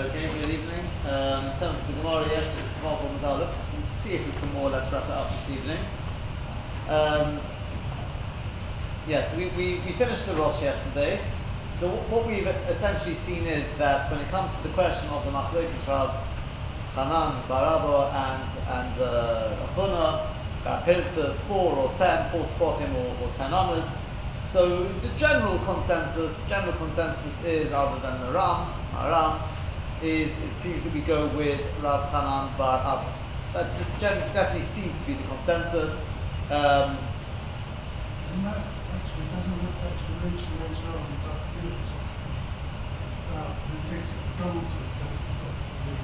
Okay, good evening. Um, in terms of the Gemara, yes, it's Vav Medalef. We'll see if we can more or less wrap it up this evening. Um, yes, we, we, we finished the Rosh yesterday. So what we've essentially seen is that when it comes to the question of the Machlokes Rav Hanan, Barabo, and and uh, Rav Huna, about Pirtzas, four or ten, four Tfochim or, or ten Amas, so the general consensus, general consensus is, other than the Ram, Aram, is it seems that we go with Rav Hanan Bar Abba. That definitely seems to be the consensus. Um, doesn't that actually doesn't look actually mention later on about the about it takes for granted that it's got to be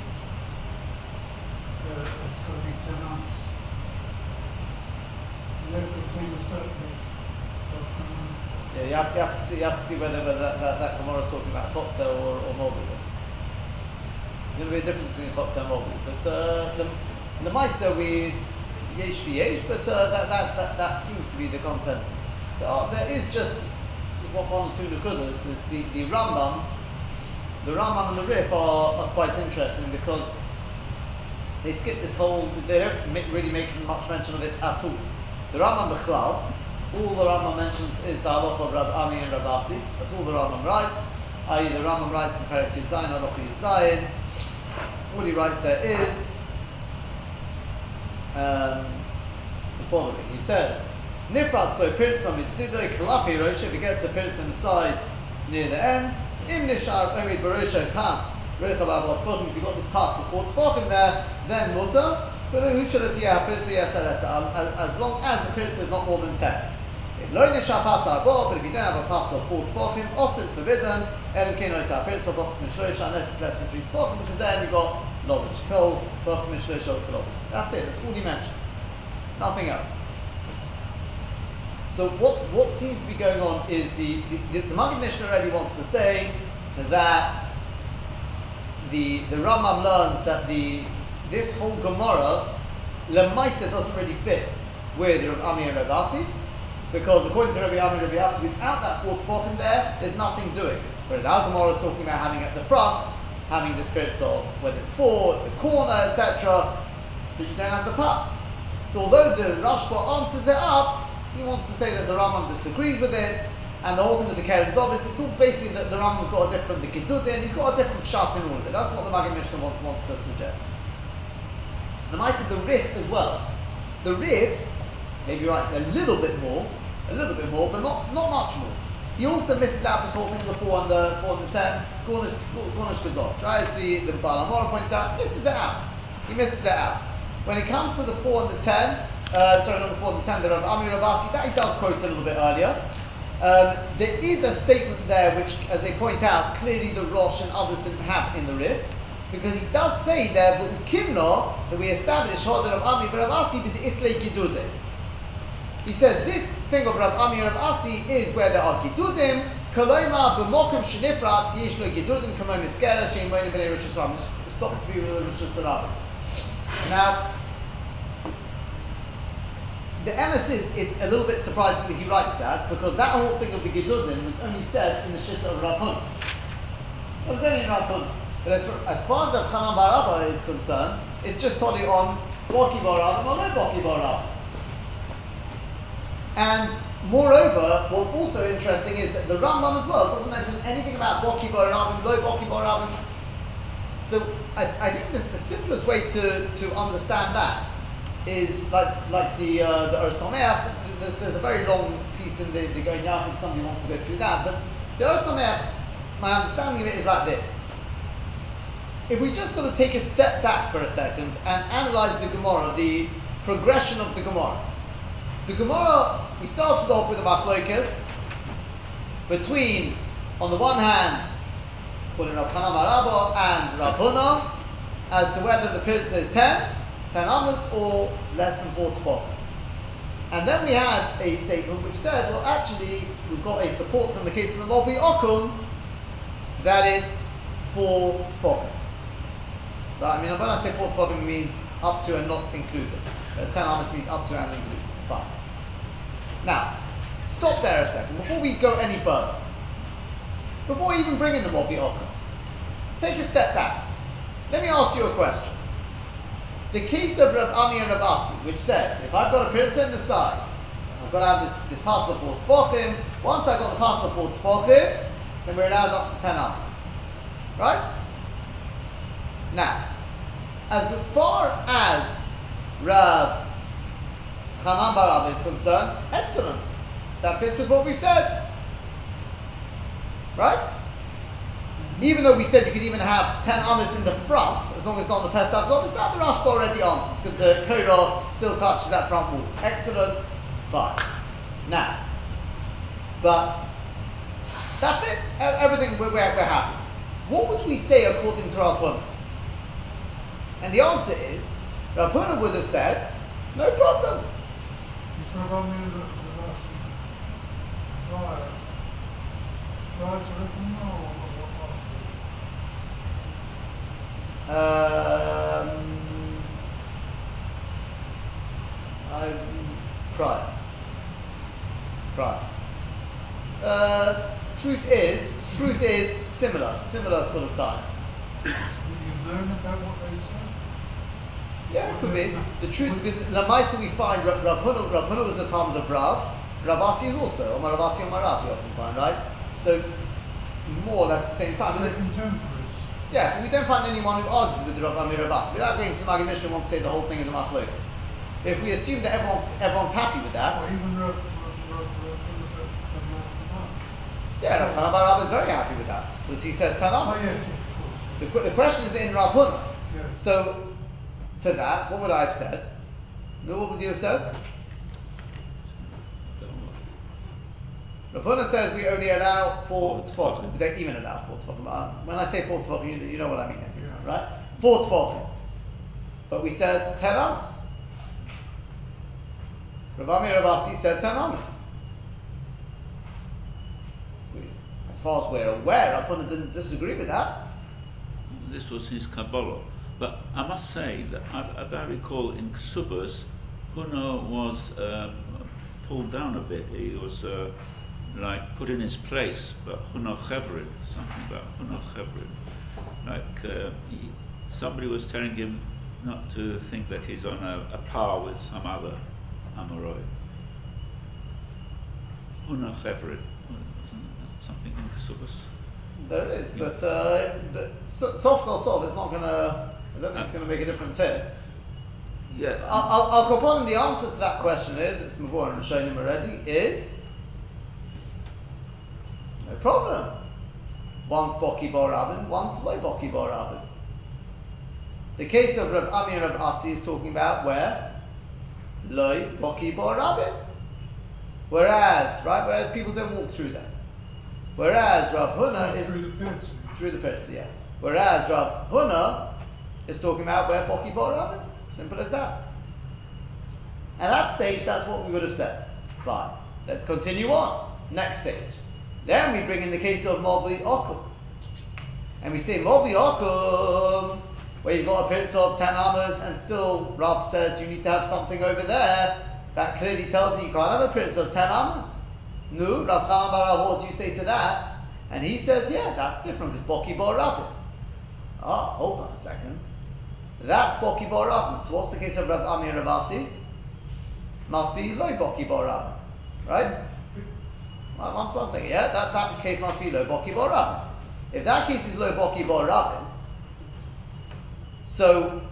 uh, it's got to be ten ounce. And therefore it's almost certainly yeah, you have, to, you have to see you have to see whether, whether that, that, that Gemara is talking about chotzer or, or mobi. There's going to be a difference between chotzer and mobi. But uh, the, the Maisa we yesh yesh, but uh, that, that, that, that seems to be the consensus. There, are, there is just what one or two nukudas. Is the, the Rambam, the Rambam and the Rif are, are quite interesting because they skip this whole. They don't really make much mention of it at all. The Rambam Bechlal all the Rambam mentions is the halacha of Rab Ami and Rabasi. That's all the Rambam writes. I.e., the Rambam writes in Perak Yudzayin, halacha Yudzayin. What he writes there is um, the following. He says, Nifrat bo pirtza mitzido kalapi rosh, if he gets a pirtza in the side near the end, im nishar omid barosha pass, rochav avot if you've got this pass of four tzfachim there, then mutter, but who should it as long as the pirtza is not more than ten. Lo nisha pasa but if you don't have a pasa of four tefachim, also it's forbidden. Elim kino is apirtza box mishlosha unless it's less than three tefachim, because then you got lobich kol box mishlosha kol. That's it. That's all he mentions. Nothing else. So what what seems to be going on is the the, the, the Mishnah already wants to say that the the Rambam learns that the this whole Gemara Lemaisa doesn't really fit with Rav Ami and because according to Rabbi Ami and Rabbi Yassi, without that fourth tefachim there, there's nothing doing. Whereas our Gemara is talking about having at the front, having the spirits of whether it's four, the corner, etc., but you don't have the pass. So although the Rashba answers it up, he wants to say that the Rambam disagrees with it, and the whole thing with the Keren Zovis, it's all basically that the Rambam's got a different, the Kiddudin, he's got a different shot in all of it. That's what the Maggid Mishnah wants, wants to suggest. The mice the Rif as well. The Rif maybe he writes a little bit more, a little bit more, but not, not much more. He also misses out this whole thing of the 4 and the 4 and the 10, Gornish Gazov. Right? As the, the Baal HaMaor points out, misses it out. He misses it out. When it comes to the 4 and the 10, uh, sorry, not the 4 and the 10, the Rav Ami Ravasi, that he does quote a little bit earlier. Um, there is a statement there which, as they point out, clearly the Rosh and others didn't have in the Rif because he does say there, that we established Hodar of Ami Ravasi with the Islay Gidude. He says this thing of Rav Ami Rav Asi is where there are gidudim. Koloima b'mokum shenifrat yesh lo gidudim kamay miskera shein moinim b'nei Rosh Hashanah. Stops to be with Rosh Hashanah. Now, the MS is it's a little bit surprising that he writes that because that whole thing of the gidudim was only said in the Shitta of Rav Hun. It was only in Rav Hun. But as, as far as Rav Chanan Baraba is concerned, it's just totally on Boki Barab or no Boki Barab. And moreover, what's also interesting is that the Rambam as well doesn't mention anything about Boki Barabim, low Boki. So I, I think this, the simplest way to, to understand that is like like the uh, the Ursomeach. There's, there's a very long piece in the, the Going Yaakov somebody wants to go through that. But the Ursomeach, my understanding of it is like this. If we just sort of take a step back for a second and analyze the Gemara, the progression of the Gemara. The Gemara, we started off with the machlokas between, on the one hand, calling Rav Hanan Marabo and Rav Huna, as to whether the period is 10, 10 amos, or less than 4 tefachim. And then we had a statement which said, well, actually, we've got a support from the case of the Mobi Okum that it's 4 tefachim. Right? I mean, when I say 4 tefachim, it means up to and not included. 10 amos means up to and included. Fine. Now, stop there a second before we go any further. Before even bringing the Mobi Okum. take a step back. Let me ask you a question. The case of Rav Ami and Rav Asi, which says, if I've got a pirta in the side, I've got to have this, this parcel for once I've got the parcel for tzpochim, then we're allowed up to 10 hours. Right? Now, as far as Rav Chanan Barab is concerned, excellent. That fits with what we said. Right? Even though we said you could even have 10 amas in the front, as long as it's not on the Pesach Zom, that the Rashba already answered, because the Korah still touches that front wall. Excellent. Fine. Now, but that fits. Everything, we're, we're, we're happy. What would we say according to Rav? And the answer is, Rav would have said, no problem. Last prior, prior to Rippon or what? Um, I, prior. Prior. Uh, truth is, truth is similar, similar sort of time. Would you known about what they said? Yeah, it could be. The truth, because Lamaisa we find Rav Rav Huna, Rav Huna was the Talmud of Rav, Rav Asi is also, Omar Rav Asi, Omar Rav, we often find, right? So, more or less the same time. They're But the- contemporaries. yeah, we don't find anyone who argues with the Rav Amir Rav Asi. Without going to the Maggid Mishnah, wants to say the whole thing is a machlokas. If we assume that everyone, everyone's happy with that, Or even Rav, Rav, Rav, yeah, Rav Chanan Bar Rav is very happy with that, because he says Oh, yes, yes, of course. The, the question is in Rav Huna. Yes. So, to that, what would I have said? No, what would you have said? Rav Huna says we only allow four Four tzvachim. tzvachim. We don't even allow four tzvachim. Uh, When I say four tzvachim, you, you know what I mean every Yeah. time, right? Four tzvachim. But we said ten amos. Rav Ami Rav Asi said ten amos. As far as we're aware, Rav Huna didn't disagree with that. This was his Kabbalah. But I must say that I, as I recall in Ksubas, Huno was um, pulled down a bit. He was uh, like put in his place, but Huno Chevrin, something about Huno Chevrin. Like uh, he, somebody was telling him not to think that he's on a, a par with some other Amoroi. Huno Chevrin, something in Ksubas? There is, is, but uh, the, so, soft, it's not gonna. I don't think it's Uh, gonna make a difference here. Yeah. I'll, I'll, I'll go on. The answer to that question is, it's Mavur and Rishonim already, is no problem. Once Boki Bar Rabin, once Loy Boki Bar Rabin. The case of Rav Ami and Rav Asi is talking about where? Loy Boki Bar Rabin. Whereas, right, where people don't walk through there. Whereas Rav Huna is Through the pits. through the pits, yeah. Whereas Rav Huna is talking about where Boki Bar Rabin. Simple as that. At that stage, that's what we would have said. Fine. Let's continue on. Next stage. Then we bring in the case of Mobi Okum. And we say Mobi Okum, where you've got a period of 10 amas and still Rav says you need to have something over there. That clearly tells me you can't have a period of 10 amas. No, Rav Chanan what do you say to that? And he says, yeah, that's different because Boki Bar Rabin. Ah, hold on a second. That's Boki Bar Rabin. So what's the case of Rav Amir Ravasi? Must be Loy Boki Bar Rabin. Right? Well, one, one second, yeah? That, that case must be Loy Boki Bar Rabin. If that case is Loy Boki Bar Rabin, so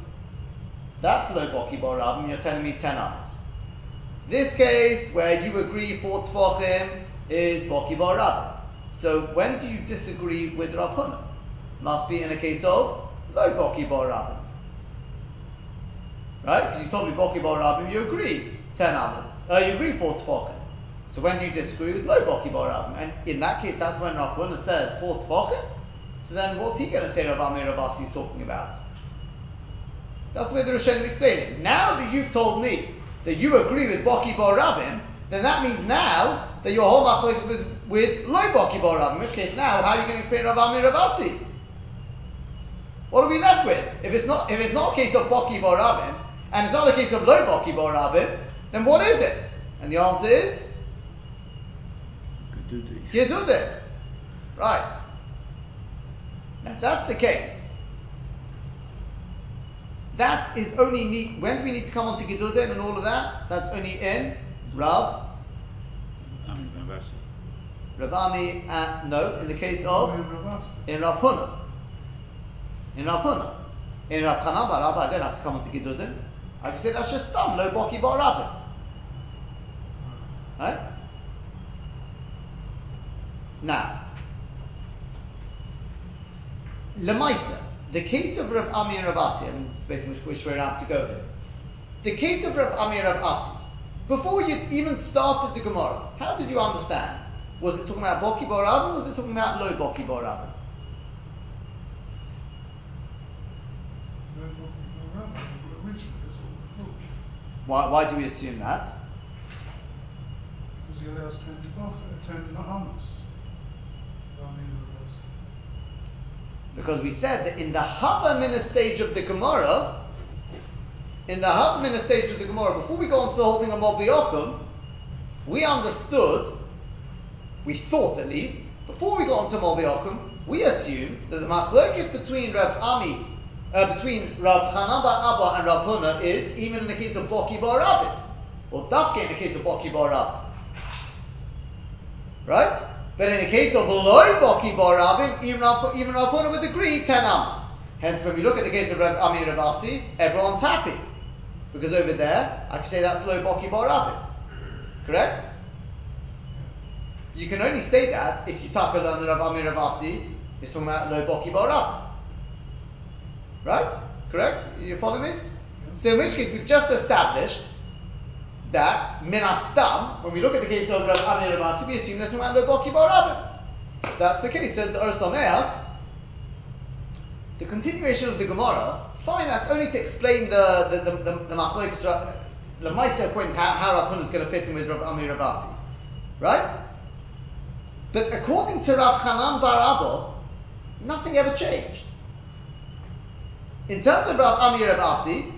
that's Loy Boki Bar Rabin, you're telling me 10 hours. This case, where you agree for Tzfachim, is Boki Bar Rabin. So when do you disagree with Rav Huna? Must be in a case of Loy Boki Bar Rabin. Right? Because you told me Boki Bar Rabin, you agree 10 amas. Uh, you agree for Tzfachim. So when do you disagree with Loy Boki Bar Rabin? And in that case, that's when Rav Huna says for Tzfachim. So then what's he going to say Rav Amir Rav is talking about? That's the way the Rishonim explain it. Now that you've told me that you agree with Boki Bar Rabin, then that means now that your whole machlokes is with, with Loy Boki Bar Rabin. In which case, now how are you going to explain Rav Amir Rav What are we left with? If it's not if it's not a case of Boki Bar Rabin, and it's not a case of Loy Boki Bar Rabin, then what is it? And the answer is Gedudi. Gedudin. Right. Now If that's the case, that is only need, when do we need to come on to Gedudin and all of that? That's only in Rav. I mean, Ravami, uh, no, in the case of in Rav Huna. In Rav Huna. In Rav Chanan Bar Abba, I don't have to come on to Gedudin. I can say that's just Stam, no Boki Bar. Right? Now, Lemaisa, the case of Rav Ami and Rav Asi, I'm which, which we're about to go here. The case of Rav Ami and Rav Asi, before you even started the Gemara, how did you understand? Was it talking about Boki Bar or was it talking about Lo Boki Bar? Why, why do we assume that? Because he allows 10 10 Nahamas. Because we said that in the Havamina stage of the Gemara, in the Havamina stage of the Gemara, before we got into the whole thing of Mob we understood, we thought at least, before we got into Mob we assumed that the machlokes between Rav Ami, uh, between Rav Chanan bar Abba and Rav Huna is even in the case of Boki bar Rabin, or Dafke in the case of Boki bar Rabin. Right? But in the case of Loi Boki Bar Rabin, even Rav, even Rav Huna would agree 10 amos. Hence, when we look at the case of Rav Ami Ravasi, everyone's happy. Because over there, I can say that's Loi Boki Bar Rabin. Correct? You can only say that if you talk about the Rav Ami Ravasi, it's talking about Loi Boki Bar Rabin. Right? Correct? You follow me? So in which case, we've just established that minastam, when we look at the case of Rav Ami Ravasi, we assume that's about Boki Bar That's the case, says Or Someah. The continuation of the Gemara, fine, that's only to explain the the the, the, the the Maisa according how, how Rav is going to fit in with Rav Ami Ravasi. Right? But according to Rav Chanan Bar nothing ever changed. In terms of Rav Ami Ravasi,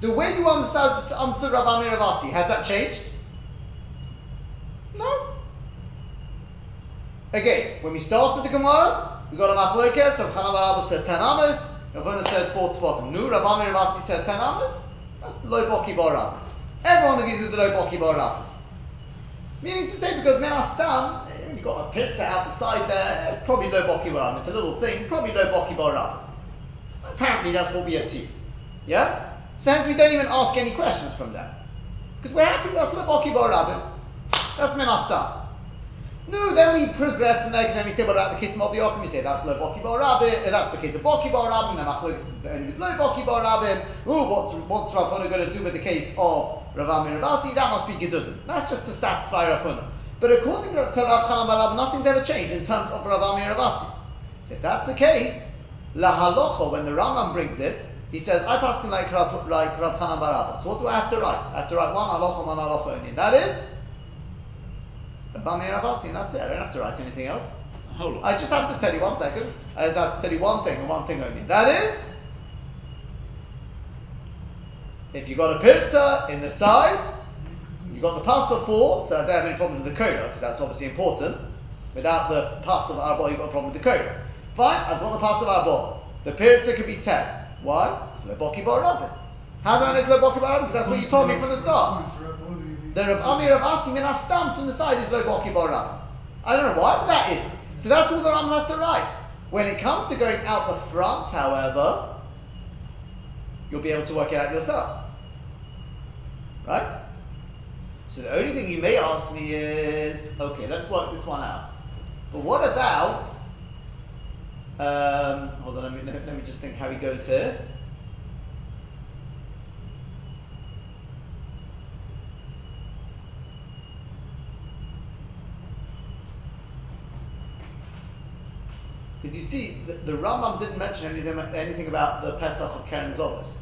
the way you understand answer Rav Ami Ravasi, has that changed? No. Again, when we started the Gemara, we got a machlokes. Rav Chanan Bar says ten amas. Rav Huna says four tefachim. Nu Rav Ami Ravasi says ten amas. That's the low boki bar Everyone agrees with the low boki bar Meaning to say, because men are stam, eh, you've got a pizza out the side there, it's probably low boki bar It's a little thing, probably low boki bar Apparently, that's what we assume. Yeah. So hence we don't even ask any questions from them. Because we're happy, that's Laboki Bar Rabin. That's Menastam. No, then we progress from there because then we say, what about the case of Mobiyokim? We say that's Laboki Bar Rabin, that's the case of Boki Rabin, then Machlokes is only with Boki Bar Rabin. Ooh, what's, what's going to do with the case of Rav Ami Ravasi? That must be Gedudin. That's just to satisfy Rav Huna. But according to Rav Chanan Bar nothing's ever changed in terms of Rav Ami Ravasi. So if that's the case, La Halocha, when the Rambam brings it, he says, I pass like Rav, like Rav Hanan Barabba. So what do I have to write? I have to write one halacha, one halacha only. And that is Rav Amir Ravasi, and that's it. I don't have to write anything else. Hold on. I just have to tell you one second. I just have to tell you one thing, and one thing only. That is, if you've got a pizza in the side, you've got the pass of four, so I don't have any problems with the coda, because that's obviously important. Without the pass of arbor, you've got a problem with the coda. Fine, I've got the pass of arbor. The pizza could be ten. Why? It's Leboki Bar Rabin. How do I know it's Leboki Bar? Because that's what you told me from the start. The Rav Ami Rav Asi min stamp from the side is Leboki Bar Rabin. I don't know why, but that is. So that's all the Ram has to write. When it comes to going out the front, however, you'll be able to work it out yourself. Right? So the only thing you may ask me is, okay, let's work this one out. But what about um, hold on, let me, let me just think how he goes here. Because you see, the, the Rambam didn't mention anything, anything about the Pesach of Keren Zovis.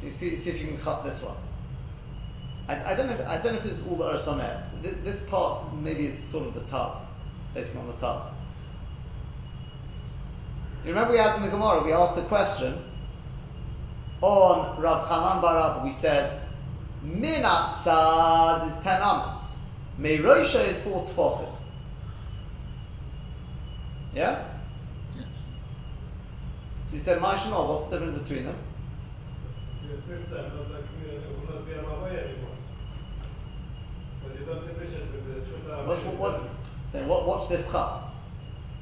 See, see, see if you can cut this one. I, I, don't know. If, I don't know if this is all the Ursamer. This part maybe is sort of the Taz, based on the Taz. You remember we had in the Gemara, we asked the question on Rav Hanan Barab, we said, Minat Sad is 10 amos. Meirosha is 4 tefachim. Yeah? Yes. So you said Maishanol, what's the difference between them? Don't with the Shota What's, what, what, what, watch this chap.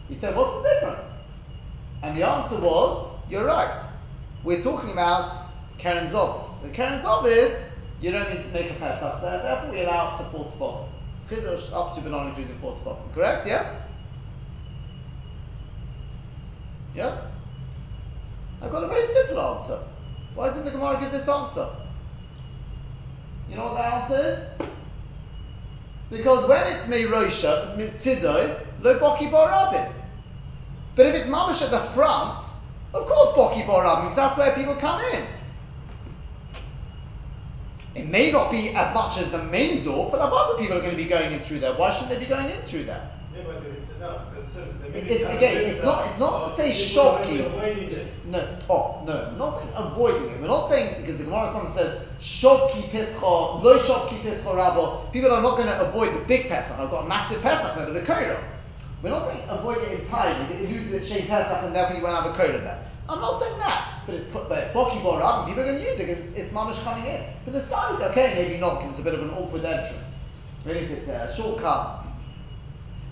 He said, what's the difference? And the answer was, you're right. We're talking about Karen Zovis. The Karen Zovis, you don't need to make a Pesach there, therefore we allow it to four tzvot. Chiddush up to but not including four tzvot. Correct, yeah? Yeah? I've got a very simple answer. Why didn't the Gemara give this answer? You know what the answer is? Because when it's Meirosha, Mitzido, lo boki bar rabin. But if it's mamash at the front, of course boki bar rabin, because that's where people come in. It may not be as much as the main door, but other people are going to be going in through there, why shouldn't they be going in through there? It's again, it's not- it's not to say shocking. No, oh no, we're not saying avoiding it. We're not saying because the Gemara sometimes says shovki pischa, lo shovki pischa rabo. People are not going to avoid the big Pesach. I've got a massive Pesach there, but the Korah. We're not saying avoid it entirely. It loses its shape Pesach and therefore you won't have a Korah there. I'm not saying that, but it's put but boki bar rabo. People are going to use it because it's, it's mamish coming in. But the side, okay, maybe not because it's a bit of an awkward entrance. Really, if it's a shortcut.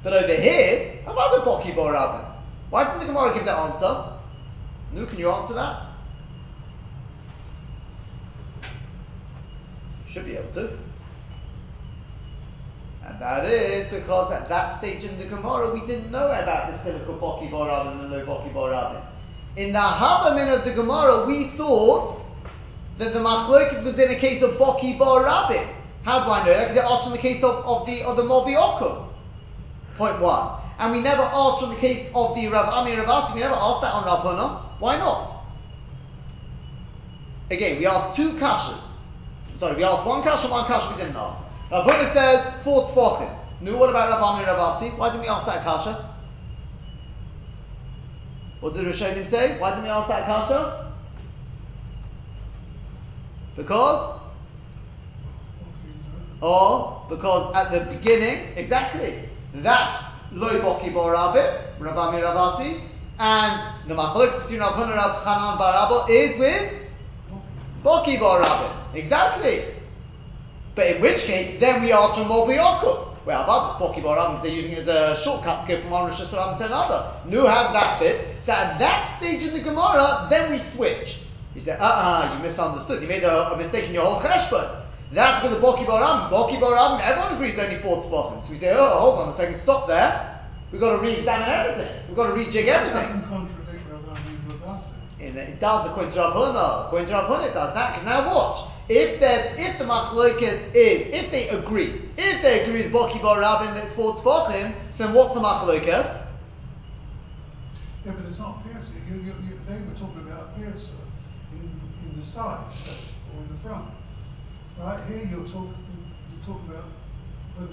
But over here, I've other boki rabo. Why didn't the Gemara give that answer? Nu, can you answer that? Should be able to. And that is because at that stage in the Gemara we didn't know about the silica boki borabin and no boki borabin. In the Havamin of the Gemara we thought that the machlokes was in a case of boki borabin. How do I know that? Because it asked from the case of, of the of the Movi Okum. Point one. And we never asked from the case of the Rav Ami Ravasi, we never asked that on Rav Huna. Why not? Again, we asked two kashas. Sorry, we asked one kasha, one kasha we didn't ask. Rav Huna says four tefachim. No, what about Rav Ami Ravasi? Why didn't we ask that kasha? What did Rishonim say? Why didn't we ask that kasha? Because Or because at the beginning, exactly, that's loy boki borabim, Rabami Rabasi, and the machlokes between Rav and Rav Hanan Barabo is with boki borabim. Exactly. But in which case, then we ask from Mobi Okum. Well, about it's boki borabim because they're using it as a shortcut to go from one Rosh Hashanah to another. Nu has that bit. So at that stage in the Gemara, then we switch. You say, uh-uh, you misunderstood. You made a, a mistake in your whole cheshbon. That's because of Boki Baram. Boki Baram, everyone agrees only four tefachim. So we say, oh, hold on a second, stop there. We've got to re-examine everything. We've got to rejig everything. It doesn't contradict Rabbi Ravasi. And it does according to Rav Huna. According to Rav Huna, it does that. Because now watch. If that, if the machlokas is, if they agree, if they agree with Boki Baram that's four tefachim, so then what's the machlokas? Yeah, but it's not Pirza. You, you, you, they were talking about Pirza in, in the side or in the front. Right here, you're talking you're talking about whether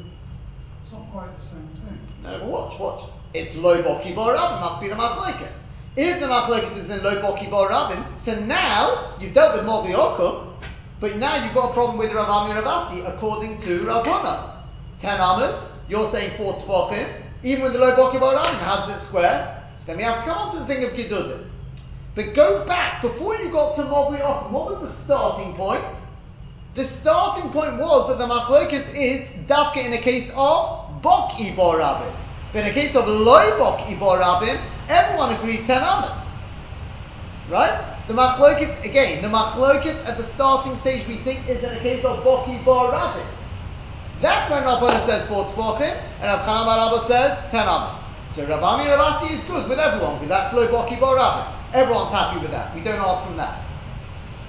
it's not quite the same thing. No, but watch, watch. It's low boki bar rabin, must be the machlekes. If the machlekes is in low boki bar rabin, so now you've dealt with Okum, but now you've got a problem with Rav Ami Ravasi according to Rav Huna. Ten amas, you're saying four tefachim, even with the low boki bar rabin, how does it square? So then we have to come on to the thing of Gedudim. But go back, before you got to Okum, what was the starting point? The starting point was that the machlokes is dafka in a case of bok ibor rabin. But in a case of loy bok ibor rabin, everyone agrees ten amas. Right? The machlokes again, the machlokes at the starting stage we think is in a case of bok ibor rabin. That's when Rav Huna says four tefachim, and Rav Chanan Bar says ten amas. So Rav Ami Ravasi is good with everyone because that's loy bok ibor rabin. Everyone's happy with that. We don't ask from that.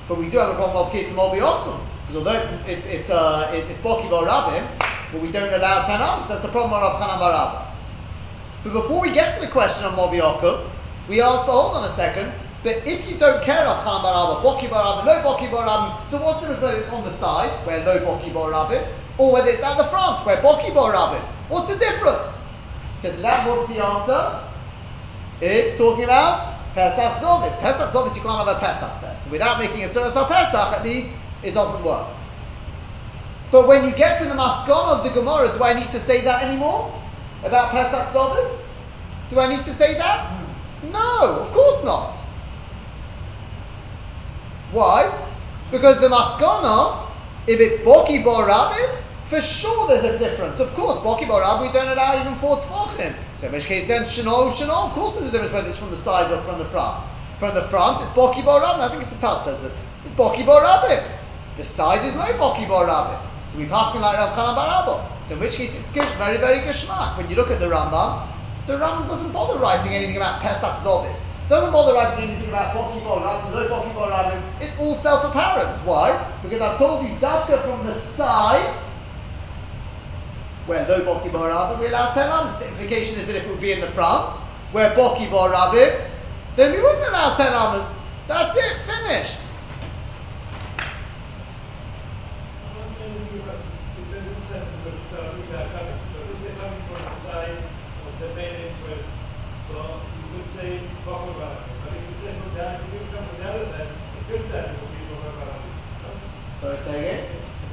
But we do have a problem of case of Mobi Okum. Because although it's, it's, it's, uh, it, it's Boki Rabim, but we don't allow 10 arms. That's the problem of Bar But before we get to the question of Mobi we ask, but hold on a second, but if you don't care of Chanan Bar Abba, Boki no Boki so what's the difference whether it's on the side, where no Boki or whether it's at the front, where Boki? What's the difference? So to that, what's the answer? It's talking about Pesach Zovis. Pesach Zovis, you can't have a Pesach there. So without making a Tzuras Pesach, at least, it doesn't work. But when you get to the Maskon of the Gemara, do I need to say that anymore? About Pesach Zovis? Do I need to say that? Mm. No, of course not. Why? Because the maskana, if it's boki bo rabim, for sure there's a difference. Of course, boki bo rabim we don't allow even four tzvachim. So in which case then shano shano, of course there's a difference whether it's from the side or from the front. From the front, it's boki bo rabim. I think it's the Taz says this. It's boki bo rabim. The side is no boki bo rabim. So we pass like Rav Chanan Barabo. So in which case it's good, very, very geschmack. When you look at the Rambam, the Rambam doesn't bother writing anything about Pesach Zobis. Doesn't bother writing anything about Boki no Boki Rabim. It's all self-apparent. Why? Because I've told you, Dafka from the side, where no Boki Rabim, we allow 10 amas. The implication is that if it would be in the front, where Boki rabbi, then we wouldn't allow 10 amas. That's it, finished. the main interest. So you could say buffer Barabi. But if you say from the other, if you come from the other side, the good side will be buffer Barabi. No? Sorry, say again?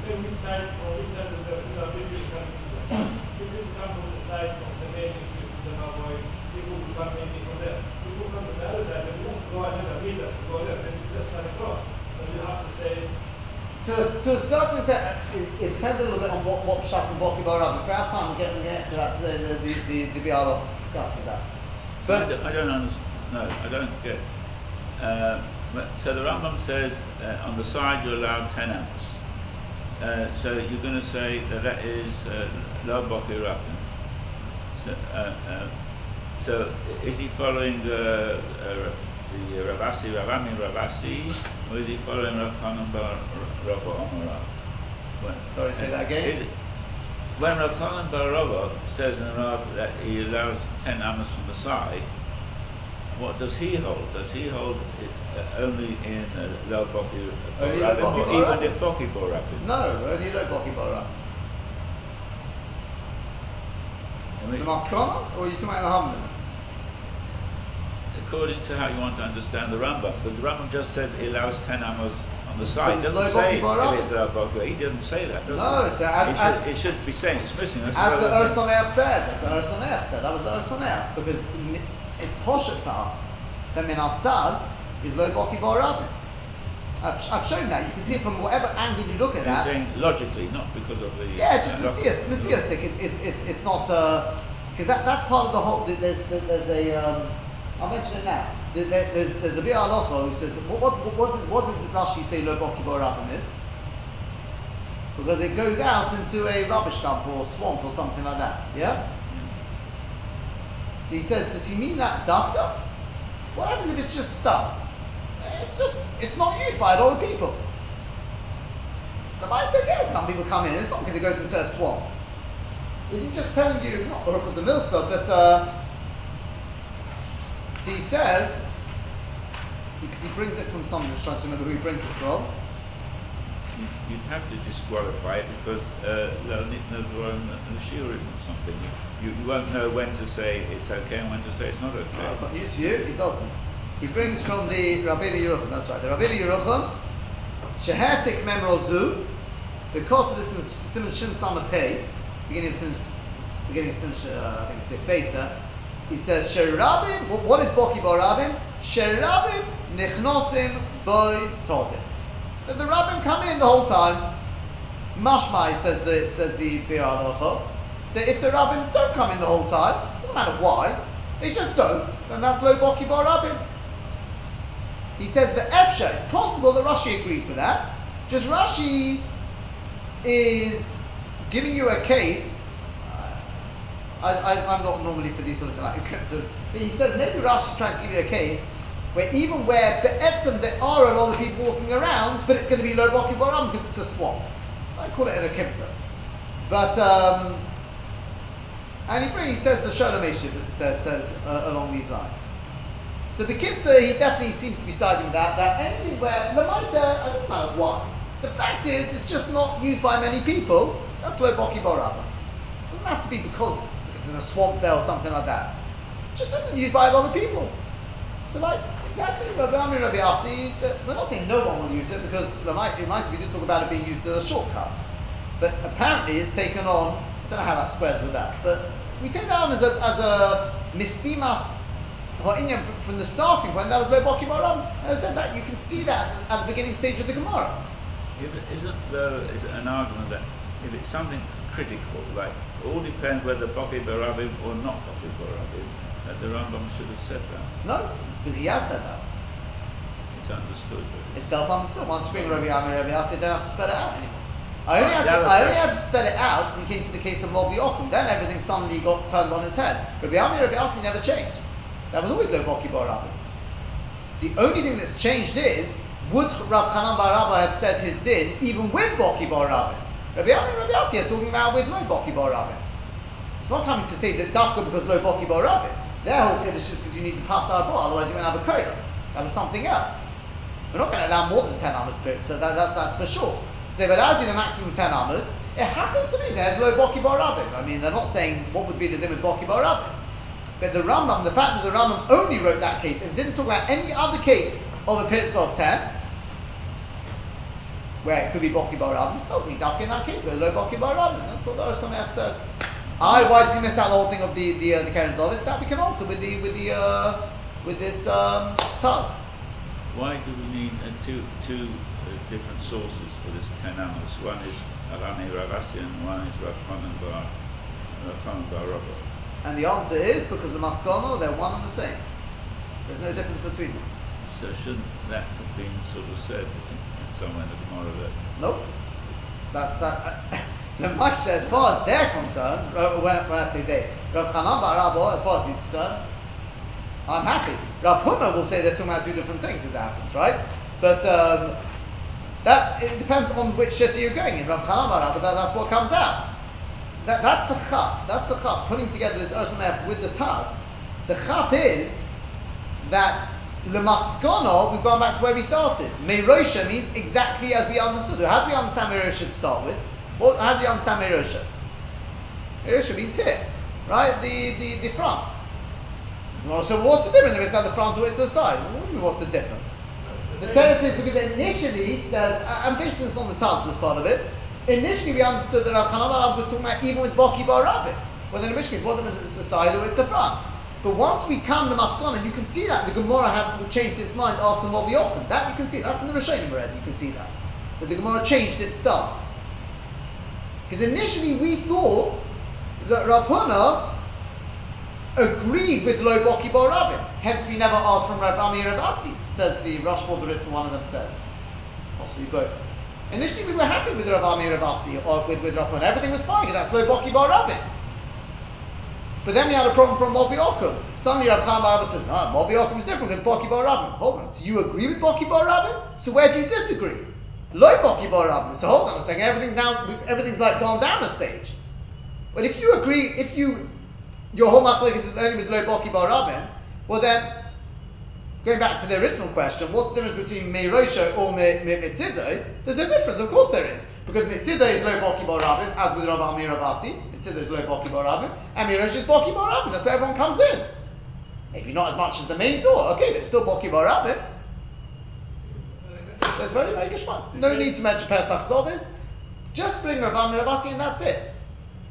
Then which side, from which side of the, the people coming into it? If people come from the side of the main interest of the Maboy, people will come mainly from there. People come from the other side, they will not go another meter, go there, they will just come across. So you have to say to a, to a certain extent, it, it, depends a little bit on what, what Pshat and Boki Bar If we have time, we'll get, we'll get to that today, the, the, the, the Bialot discusses that. But I don't, I don't understand. No, I don't get. Uh, so the Rambam says uh, on the side you're allowed 10 amps. Uh, so you're going to say that that is uh, Lo Boki So, uh, uh, so is he following uh, uh, the Ravasi, Ravami Ravasi, is he following Rav Hanan Bar Rava Omara? Sorry, say that again. when Rav Hanan Bar Rava says in the Rav that he allows 10 amas from the side, what does he hold? Does he hold it uh, only in uh, Lo Boki Borabim, or even if Boki Borabim? No, only Lo Boki Borabim. The Maskana, or are you talking about the Hamlin? According to how you want to understand the Rambam, because the Rambam just says it allows ten amos on the side. It doesn't say if it's the He doesn't say that, does no, it? So as, it, as, should, it should be saying it's missing. That's as the Ur said, as the Ur said, that was the Ur because it's poshet to us that min tzad is lo boki borabim. I've, I've shown that. You can see it from whatever angle you look at You're that. saying logically, not because of the. Yeah, just Matthias. Matthias, it's, it's, it's, it's not. Because uh, that, that part of the whole. There's, there's a. Um, I'll mention it now. There's, there's a Biur Halacha who says, what, what, what, did, what did Rashi say Lo is? Because it goes out into a rubbish dump or swamp or something like that, yeah? So he says, does he mean that dafka? What happens if it's just stuff? It's just, it's not used by a lot of people. The Bible said, yes, some people come in, it's not because it goes into a swamp. This Is he just telling you, not the Ruchas of Milsa, but uh, so he says, because he brings it from someone, just trying to remember who he brings it from. You'd have to disqualify it because uh, or something. You, you won't know when to say it's okay and when to say it's not okay. I've got news to you, he doesn't. He brings from the Rabbeinu Yerucham, that's right, the Rabbeinu Yerucham, Shehetik Memrozu, because of this in Simon Shin Samachay, beginning of Sin, beginning of Sin, uh, I think it's base there, he says, Sherabim, what is Boki Rabim? Sherabim nichnosim boy totim. That the Rabbim come in the whole time. Mashmai says the says the Halacha that if the Rabbim don't come in the whole time, doesn't matter why, they just don't, then that's Lo Boki Rabim. He says the Efsha, it's possible that Rashi agrees with that. Just Rashi is giving you a case I, am not normally for these sort of like occurrences, but he says maybe Rashi trying to give you a case where even where the etzem there are a lot of people walking around, but it's going to be low boki baram because it's a swamp. I call it an akimta. But um, and he, says the Sholem says says uh, along these lines. So the Bekitza, he definitely seems to be siding with that. That anything where Lamaita, I don't know why. The fact is, it's just not used by many people. That's low boki baram. It doesn't have to be because because there's a swamp there or something like that. Just isn't used by a lot of people. So like, exactly, Rabbi Ami, Rabbi Asi, we're not saying no one will use it because it might, it might be did talk about it being used as a shortcut. But apparently it's taken on, I don't know how that squares with that, but we take that on as a, as a mistimas from, from the starting point. That was lo boki baram. Said that you can see that at the beginning stage of the Gemara. It isn't there is an argument that if it's something critical, like all depends whether Baki Barabim or not Baki Barabim, that the Rambam should have said that. No, because he has said that. It's understood. It's self-understood. Once you bring Rabbi Amir, Rabbi Yassi, you don't have to spell it out anymore. I only, had to, I only had to spell it out when it came to the case of Movi Okum. Then everything suddenly got turned on its head. Rabbi Amir, Rabbi Yassi never changed. That was always Lo Boki Bar Rabbi. The only thing that's changed is, would Rab Chanan Bar Rabbi have said his din even with Boki Bar Rabbi? Rabbi Amir, Rabbi Yassi are talking about with no Boki Bar Rabbi. It's not coming to say that Dafka because no Boki Bar Rabbi. Their whole kiddush is because you need pass our bar, otherwise you're going to have a coda. That was something else. We're not going to allow more than 10 amas spirits, so that, that, that's for sure. So they've allowed you the maximum 10 amas. It happens to be there's low Boki Bar Rabbim. I mean, they're not saying what would be the din with Boki Bar Rabbim. But the Rambam, the fact that the Rambam only wrote that case and didn't talk about any other case of a pizza of 10, where it could be Boki Bar Rabbim, tells me Dafka in that case, but low Boki Bar Rabbim. That's what the Rosh says. I, why does he miss out the whole thing of the the uh, the Karen Zovis? That we can answer with the with the uh, with this um, Taz. Why do we need uh, two two uh, different sources for this ten amos? One is Arani Ravasi and one is Rav Chanan Bar Rav Chanan Bar Rabba. And the answer is because the Maskano, they're one and the same. There's no difference between them. So shouldn't that have been sort of said somewhere in the Gemara that Nope. That's that. The Maisa, as far as they're concerned, uh, when, when I say they, Rav Chanan Bar as far as he's concerned, I'm happy. Rav Huna will say they're talking about two different things as it happens, right? But um, that it depends on which city you're going in. Rav Chanan Bar that, that's what comes out. That, that's the chap. That's the chap. Putting together this Osham with the Taz. The chap is that Lemaskono, we've gone back to where we started. Meirosha means exactly as we understood it. How do we understand Meirosha to start with? Well, how do you understand Meirosha? Meirosha means here, right? The, the, the front. So what's the difference if it's at the front or it's the side? What what's the difference? The tendency is because initially says, I'm basing this on the this part of it. Initially, we understood that Rav Chanan was talking about even with Boki Bar Rabbah. Well, then in which case, what difference if it's the side or it's the front? But once we come to Maskon, and you can see that the Gemara had changed its mind after Mobi Okum. That you can see. That's in the Rishonim already. You can see that. That the Gemara changed its stance. Because initially we thought that Rav Huna agrees with Lo Boki Bar Rabbah. Hence, we never asked from Rav Ami Rav Asi, says the Rashbol the Ritz, one of them says. Possibly both. Initially, we were happy with Rav Ami Rav Asi, or with, with Rav Huna. Everything was fine, because that's Lo Boki Bar Rabbah. But then we had a problem from Mobi Okum. Suddenly Rav Chaim Bar Abba says, no, Mobi Okum is different because Boki Bar Rabbim. Hold on, so you agree with Boki Bar Rabbim? So where do you disagree? Lo Boki Bar Rabbim. So hold on a second, everything's now, everything's like gone down a stage. But if you agree, if you, your whole machlekes is only with Lo Boki Bar Rabbim, well then, going back to the original question, what's the difference between Meirosha or Me- There's a difference, of course there is. Because Mitzido is Lo Boki Bar Rabbim, as with Rav Amir Avasi. Mitzido is Lo Boki Bar Rabbim, and Meirosha is Boki Bar Rabbim. That's where everyone comes in. Maybe not as much as the main door, okay, but it's still Boki Bar Rabbim. So it's very, very good. No need to mention Pesach Sovis. Just bring Rav Amir Avasi and that's it.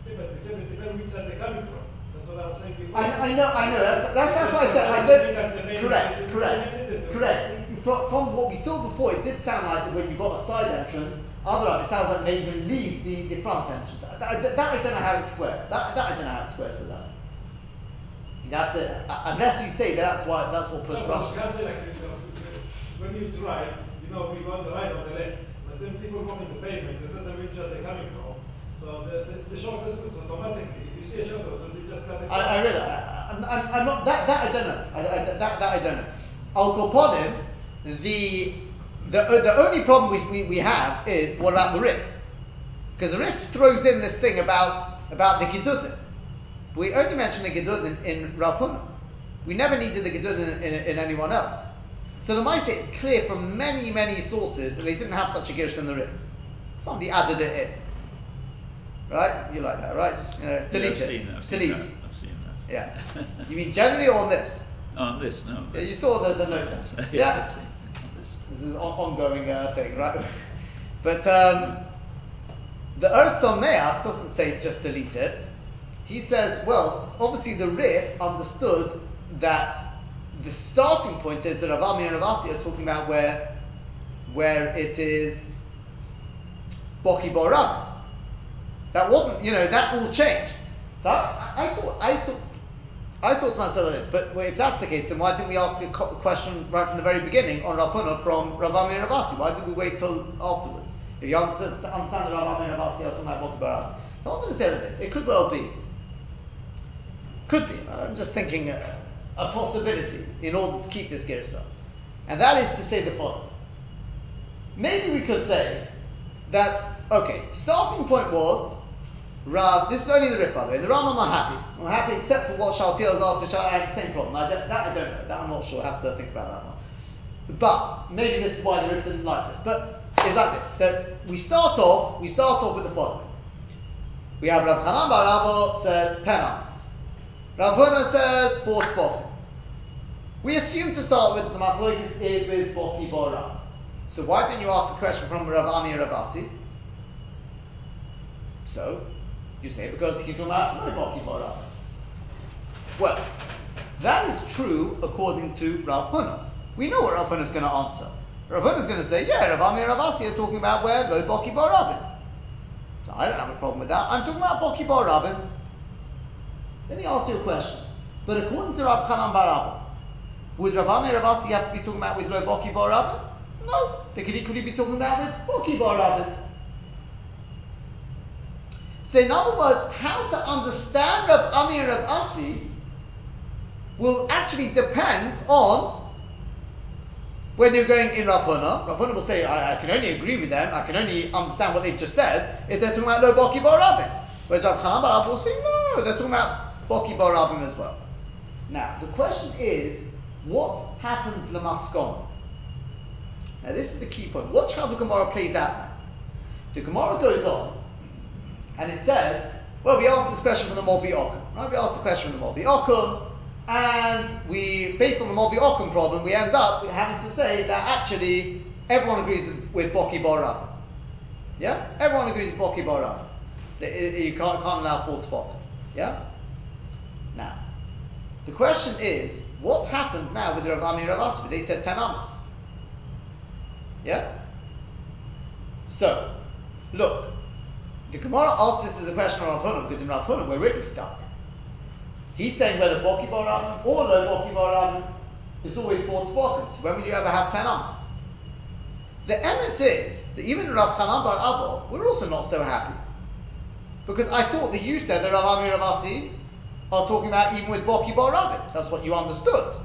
Yeah, but depends- they're coming from. What I was saying before. I, I know, I know. That's, that's, that's why I said I Doesn't mean that the. Correct, correct, correct. From, from what we saw before, it did sound like when you got a side entrance, otherwise it sounds like they even leave the, the front entrance. That, that, that I don't know how it squares. That, that I don't know how it squares with that. That's it. Uh, Unless you say that that's why that's what pushed No, Russia. you can't say like, you know, when you drive, you know, we go on the right or the left. But then people walk in the pavement, it doesn't mean where they're coming from. So the, this, the shortest route automatically. If you see a route, you just cut it. I, I really, I, I'm, I'm, I'm not that, that I don't know. I, I, that, that I don't know. Al Koponim, the the uh, the only problem we, we, we have is what about the Rif? Because the Rif throws in this thing about about the Gedudim. We only mention the Gedudim in Rav Huna. We never needed the Gedudim in, in, in anyone else. So the Maisa, it's clear from many, many sources that they didn't have such a Girish in the Rif. Somebody added it in. Right? You like that, right? Just, you know, delete yeah, I've it. seen that. I've seen delete. that. I've seen that. Yeah. You mean generally or on this? On this, no. Yeah, you saw there's a note there. yeah. Yeah. Seen this. This is an ongoing uh, thing, right? but um, the Ur Someach doesn't say just delete it. he says, well, obviously the Rif understood that the starting point is that Rav Ami and Rav Asi are talking about where, where it is Boki Borab. That wasn't, you know, that all changed. So I, I thought, I thought, I thought to myself this, but if that's the case, then why didn't we ask a question right from the very beginning on Rav from Rav Ami and Rav Asi? Why did we wait till afterwards? If you understand, understand that Rav Ami and Rav Asi are talking about Boki So I wanted to say this. It could well be. Could be. I'm just thinking a, a possibility in order to keep this girsa. And that is to say the following. Maybe we could say that, okay, starting point was Rav, this is only the Rif, by the way. The Rambam are happy. I'm happy except for what Shaltiel has asked, which I have the same problem. I that I don't know. That I'm not sure. I have to think about that one. But maybe this is why the Rif didn't like this. But it's like this: that we start off, we start off with the following. We have Rav Hanan Bar Abba says ten arms. Rav Huna says four tefachim. We assume to start with the machlokes is with Boki Bora. So why didn't you ask a question from Rav Ami or Rav Asi? So you say because Boki Bora. Well, that is true according to Rav Huna. We know what Rav Huna is going to answer. Rav Huna is going to say, yeah, Rav Ami and Rav Asi are talking about where Lo Boki Bar So I don't have a problem with that. I'm talking about Boki Bar Let me ask you a question. But according to Rav Chanan Bar would Rav Ami and Rav Asi have to be talking about with Lo Boki Bar No. They could equally be talking about with Boki Bar So in other words, how to understand Rav Ami and Rav Asi will actually depend on whether you're going in Rav Huna. Rav Huna will say, I, I, can only agree with them, I can only understand what they've just said if they're talking about Lo Boki Bar Rabin. Whereas Rav Chanan Bar will say, no, they're talking about Boki Bar as well. Now, the question is, what happens Lamaskon? Now, this is the key point. Watch how the Gemara plays out now. The Gemara goes on, and it says, well, we asked this question from the Movi Okum, right? We asked the question from the Movi Okum, and we, based on the Movi Okum problem, we end up having to say that actually everyone agrees with, Boki Bora. Yeah? Everyone agrees with Boki Bora. You can't, can't allow full spot. Yeah? Now, the question is, what happens now with Rav Ami and Rav Asi? They said 10 amas. Yeah? So, look, the Gemara asks this as a question on Rav Huna, because in Rav Huna we're really stuck. He's saying whether Boki Boram or no Boki Boram is always four tefachim. When would you ever have ten amas? The MS is that even Rav Chanan Bar Abba, we're also not so happy. Because I thought that you said that Rav Ami Rav Asi are talking about even with Boki Bar. That's what you understood.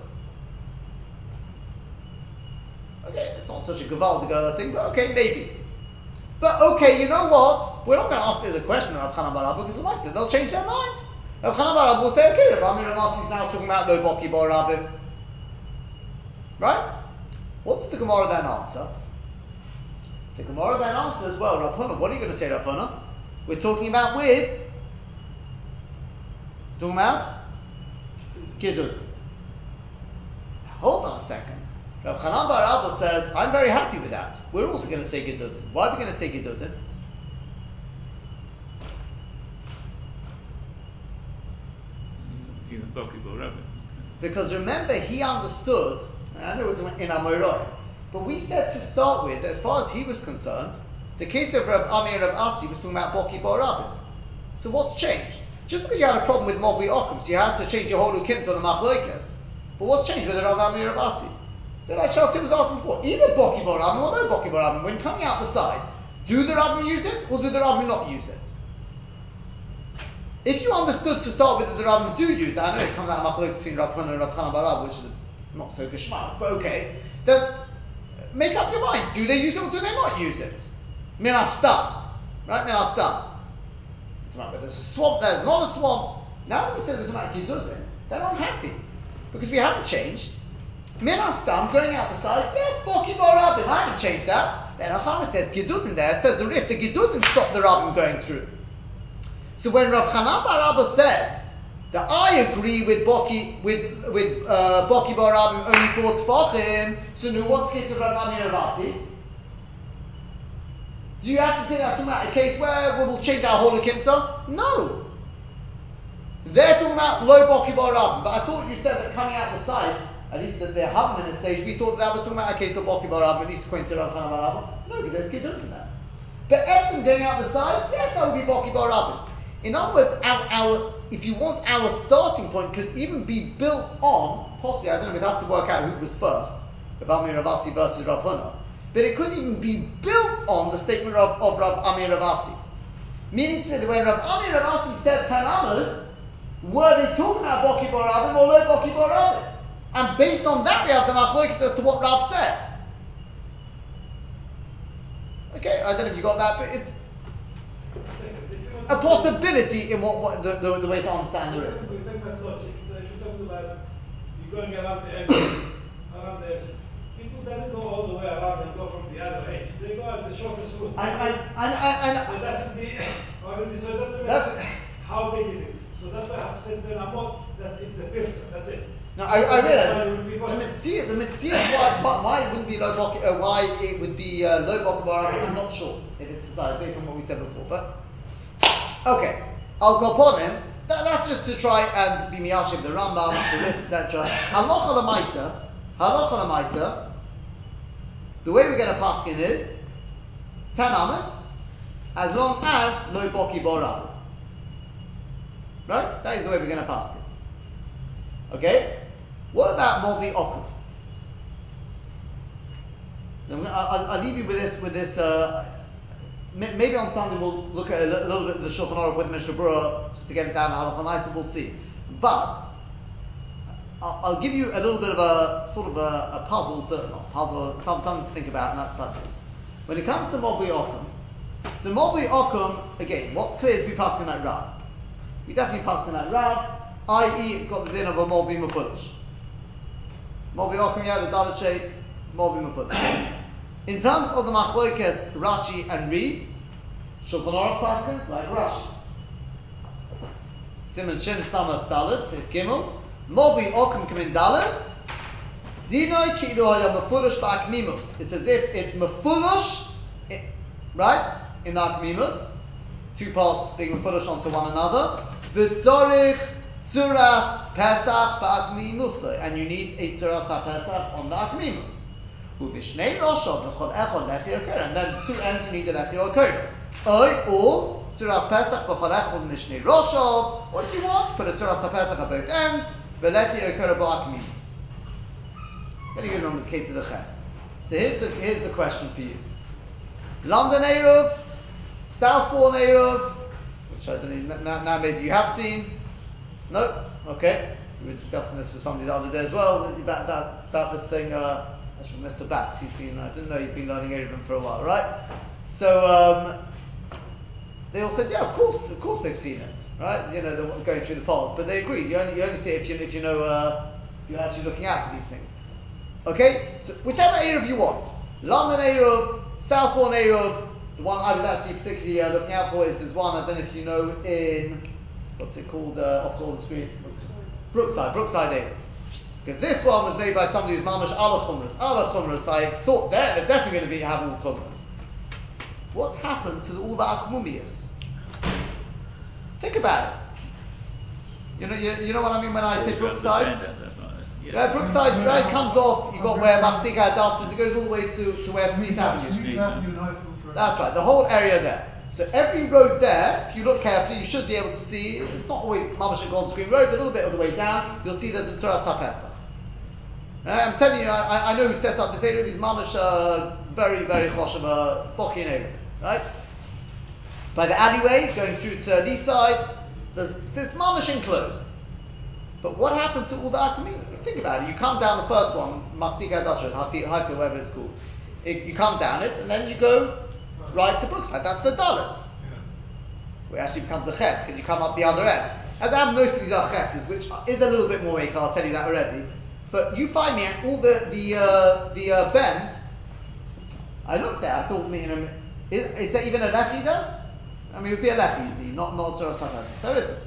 Okay, it's not such a Gavaldiga thing, but okay, maybe. But okay, you know what? We're not going to ask as a question of Chanan Bar because the they'll change their mind. Rav Chanan Barab will say, okay, Rav Ami Rav is now talking about no Boki Bo Rabim. Right? What's the Gemara then answer? The Gemara then answers, well, Rav Huna, what are you going to say, Rav Huna? We're talking about with, talking about Gidud. Hold on a second. Rav Chanan Bar says, I'm very happy with that. We're also going to say Gidudin. Why are we going to say Gidudin? Because remember, he understood, I know it was in Amoroi, but we said to start with, as far as he was concerned, the case of Rav Ami and Rav Asi was talking about Boki Bar Rabin. So what's changed? Just because you had a problem with Movi Okum, so you had to change your whole Ukim to the Machloikas. But what's changed with Rav Ami and Rav Asi? That like Shaltiel was asking for, either Boki or no Boki Bar Rabin. When coming out the side, do the Rabbin use it or do the Rabbin not use it? If you understood to start with that the Rabbim do use it, I know it comes out of machlokes between Rav Huna and Rav Chanan Barab, which is not so geschmack, but okay. Then uh, make up your mind. Do they use it or do they not use it? Min Right? Min But there's a swamp there, there's not a swamp. Now that we say there's about Gidudin, then I'm happy. Because we haven't changed. Min going out the side, yes, Boki Barabim, I haven't changed that. Then if there's Gidudin there, says the Rif, the Gidudin stop the Rabbim going through. So when Rav Chanan Bar says that I agree with Boki with with uh, Boki Bar only for Tfachim, so now what's the case of Rav Ravasi? Do you have to say that's about a case where we'll change our whole Akimta? No. They're talking about low boki barabim, but I thought you said that coming out the sides, at least at the Havman stage, we thought that was talking about a case of boki barabim, at least according to Rav Chana Barabim. No, because there's kids from that. But Etzim going out the side, yes, that would be boki barabim. In other words, our, our, if you want our starting point could even be built on, possibly, I don't know, we'd have to work out who was first, Rav Amir Ravasi versus Rav Huna. But it could even be built on the statement of, of Rav Amir Ravasi. Meaning to say that when Rav Amir Ravasi said Tanamas, were they talking about Boki Boravim or no Boki? And based on that, we have the machlokes as to what Rav said. Okay, I don't know if you got that, but it's a possibility in what, what the, the, the way to understand the We're talking about logic. You're talking about you're going around the edge, around the edge. People doesn't go all the way around and go from the other edge. They go at the shortest route. And, and, and, and, so that would be already. So that's the That's- how big it is. So that's why I have said then amot that is the filter. That's it. No, I, I That's why it realize would the possible. mitzvah, the mitzvah, why, why, why it wouldn't be low boki, uh, why it would be uh, low boki I'm not sure if it's decided based on what we said before, but Okay, I'll go upon him. That, that's just to try and be miyashiv the Rambam, the Rif, etc. Halacha lemaisa, halacha lemaisa. The way we're going to paskin is ten amas, as long as no boki borab. Right? That is the way we're going to paskin. Okay. What about movi okum? I'll, I'll leave you with this. With this. Uh, Maybe on Sunday we'll look at a little bit of the Shulchan Aruch with Mishnah Berurah just to get it down to Halacha Nice, and we'll see. But I'll, I'll give you a little bit of a sort of a, a puzzle to not puzzle, something to think about, and that's like this. When it comes to Movi Okum, so Movi Okum again, what's clear is we pass in that Rav. We definitely pass in that Rav, i.e., it's got the din of a Movi Mafulish. Movi Okum, yeah, the Dalit shape, Movi Mafulish. In terms of the Machlokes, Rashi and Ri, Shulchan Aruch Paskins, like Rashi. Simon Shin Samach Dalit, Sif Gimel, Movi Okum Kamin Dalit, Dinoi Kilu Haya Mefulish Ba'akmimus. It's as if it's Mefulish, right, in the Akmimus, two parts being Mefulish onto one another, V'tzorich Tzuras Pesach Ba'akmimus, and you need a Tzuras HaPesach on the Akmimus. Uvishnei Roshov L'chol Echol Lechi Okera. And then two ends you need a Lechi Okera. Oi, or Tzuras Pesach B'chol Echol Mishnei Roshov. What do you want? Put a Tzuras HaPesach at both ends. V'lechi Okera Ba'akmimus. Very good one with the case of the Ches. So here's the, here's the question for you. London Eruv, Southbourne Eruv, which I don't know, now, now maybe you have seen. No? Okay. We were discussing this with somebody the other day as well, about, that, about this thing, uh, from Mr. Batts. He's been, I didn't know he's been learning Eruvin for a while, right? So, um, they all said, yeah, of course, of course they've seen it, right? You know, they're going through the polls, but they agreed. You only, you only see it if you, if you know, uh, if you're actually looking out for these things. Okay, so whichever Eruv you want, London Eruv, Southbourne Eruv. The one I was actually particularly uh, looking out for is there's one I don't know if you know in what's it called uh, off the screen, Brookside, Brookside Eruv. Because this one was made by somebody who's mamish ala chumras, ala chumras. I thought they're, they're definitely going to be have all chumras. What's happened to all the akmumias? Think about it. You know, you, you know what I mean when I say Brookside. Yeah. Yeah, Brookside right comes off. You got where Mafsika Hadassah is. It goes all the way to, to where Smith Avenue. is. Smith Avenue and Eiffel Road. That's right. The whole area there. So every road there, if you look carefully, you should be able to see. It's not always Mamash and Golders Green Road. A little bit of the way down, you'll see there's a Tzuras Pesach. I'm telling you, I, I know who set up this area. He's Mamash, very very chosh of a Bokin area, right? By the alleyway going through to Leeside, there's says Mamash enclosed. But what happened to all the Akamim? Think about it. You come down the first one, Mafsika Dasha, Haifa, whatever it's called. It, you come down it, and then you go right to Brookside. That's the Dalit. Yeah. Where it actually becomes a ches, because you come up the other end. And I have most of these are cheses, which is a little bit more make, I'll tell you that already. But you find me at all the the uh, the uh, bends. I looked there. I thought, me, you know, is, is there even a lechi there? I mean, it would be a lechi, not not a Sarah There isn't.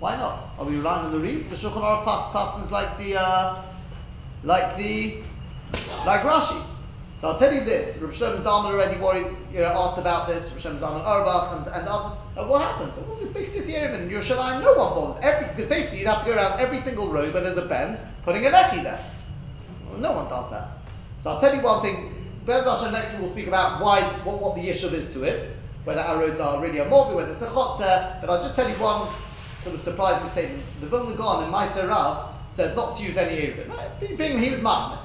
Why not? Are we relying on the read? The Shulchan Aruch pass passes like the uh, like the like Rashi. So I'll tell you this, Rav Shlomo Zalman already worried, you know, asked about this, Rav Shlomo Zalman Auerbach and, and others, and what happens? Well, the big city area in Yerushalayim, no one bothers. Every, because basically you'd have to go around every single road where there's a bend, putting a lechi there. Well, no one does that. So I'll tell you one thing, Bez next week we'll speak about why, what, what the yishuv is to it, whether our roads are really a mobi, whether it's a chotzer, but I'll just tell you one sort of surprising statement. The Vilna Gaon in Maaseh Rav said not to use any Eruvin. Being he was mad.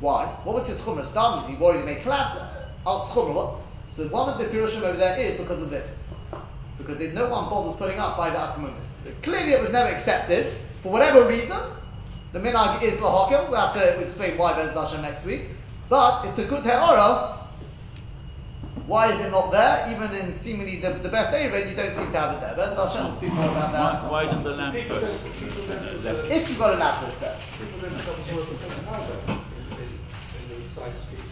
Why? What was his chumrah stam? Was he worried to make collapse? Al chumrah what? So one of the pirushim over there is because of this. Because they, no one bothers putting up by the Akamumis. Clearly it was never accepted, for whatever reason. The minhag is lahakim. We'll have to explain why Bez Hashem next week. But it's a good he'ara. Why is it not there? Even in seemingly the, the best Eruvin, you don't seem to have it there. Bez Hashem will speak more about that. Why, why isn't the lamp People post? then, people then, put left? a- If you've got a lamp post there. Side streets.